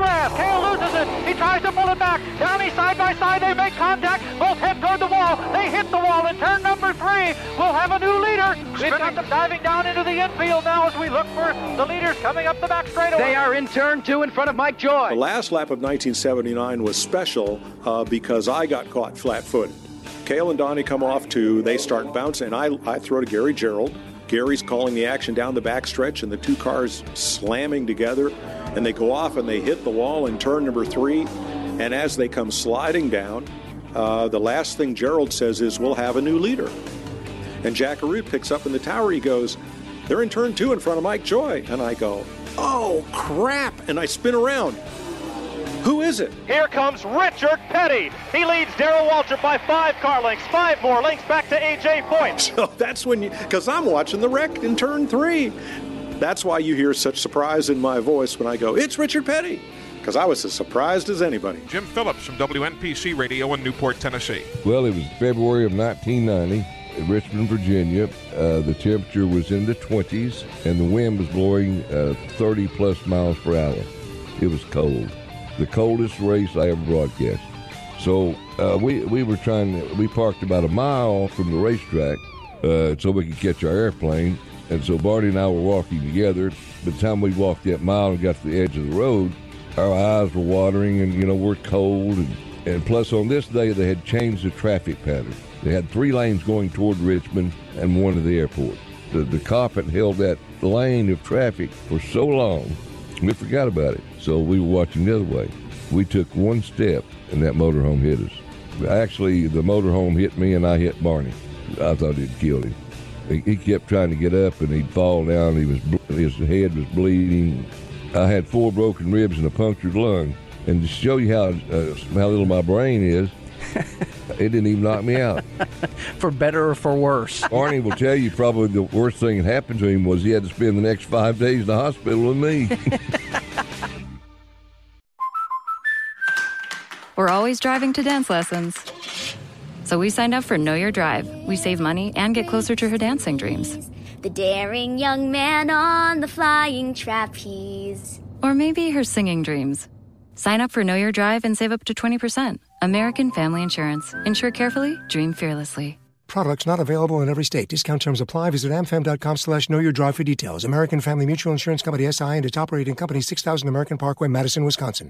grass. Cale loses it. He tries to pull it back. Donnie side by side. They make contact. Both head toward the wall. They hit the wall in turn number three. We'll have a new leader. We've got them diving down into the infield now as we look for the leaders coming up the back straightaway. They are in turn two in front of Mike Joy. The last lap of 1979 was special uh, because I got caught flat-footed. Cale and Donnie come off two. They start bouncing, I, I throw to Gary Gerould. Gary's calling the action down the backstretch, and the two cars slamming together, and they go off and they hit the wall in turn number three. And as they come sliding down, uh, the last thing Gerould says is, "We'll have a new leader." And Jack Arute picks up in the tower. He goes, "They're in turn two in front of Mike Joy," and I go, "Oh crap!" And I spin around. Who is it? Here comes Richard Petty. He leads Darrell Waltrip by five car lengths. Five more lengths back to A.J. Foyt. So that's when you, because I'm watching the wreck in turn three. That's why you hear such surprise in my voice when I go, it's Richard Petty. Because I was as surprised as anybody. Jim Phillips from WNPC Radio in Newport, Tennessee. Well, it was February of 1990 in Richmond, Virginia. Uh, the temperature was in the 20s and the wind was blowing uh, 30 plus miles per hour. It was cold. The coldest race I ever broadcast. So uh, we, we were trying, to, we parked about a mile from the racetrack uh, so we could catch our airplane. And so Barney and I were walking together. By the time we walked that mile and got to the edge of the road, our eyes were watering and, you know, we're cold. And, and plus, on this day, they had changed the traffic pattern. They had three lanes going toward Richmond and one to the airport. The, the cop had held that lane of traffic for so long, we forgot about it. So we were watching the other way. We took one step and that motorhome hit us. Actually, the motorhome hit me and I hit Barney. I thought it killed him. He, kept trying to get up and he'd fall down. He was his head was bleeding. I had four broken ribs and a punctured lung. And to show you how uh, how little my brain is, it didn't even knock me out. for better or for worse. Barney will tell you probably the worst thing that happened to him was he had to spend the next five days in the hospital with me. We're always driving to dance lessons. So we signed up for Know Your Drive. We save money and get closer to her dancing dreams. The daring young man on the flying trapeze. Or maybe her singing dreams. Sign up for Know Your Drive and save up to 20%. American Family Insurance. Insure carefully, dream fearlessly. Products not available in every state. Discount terms apply. Visit amfam.com slash know your drive for details. American Family Mutual Insurance Company SI and its operating company 6000 American Parkway, Madison, Wisconsin.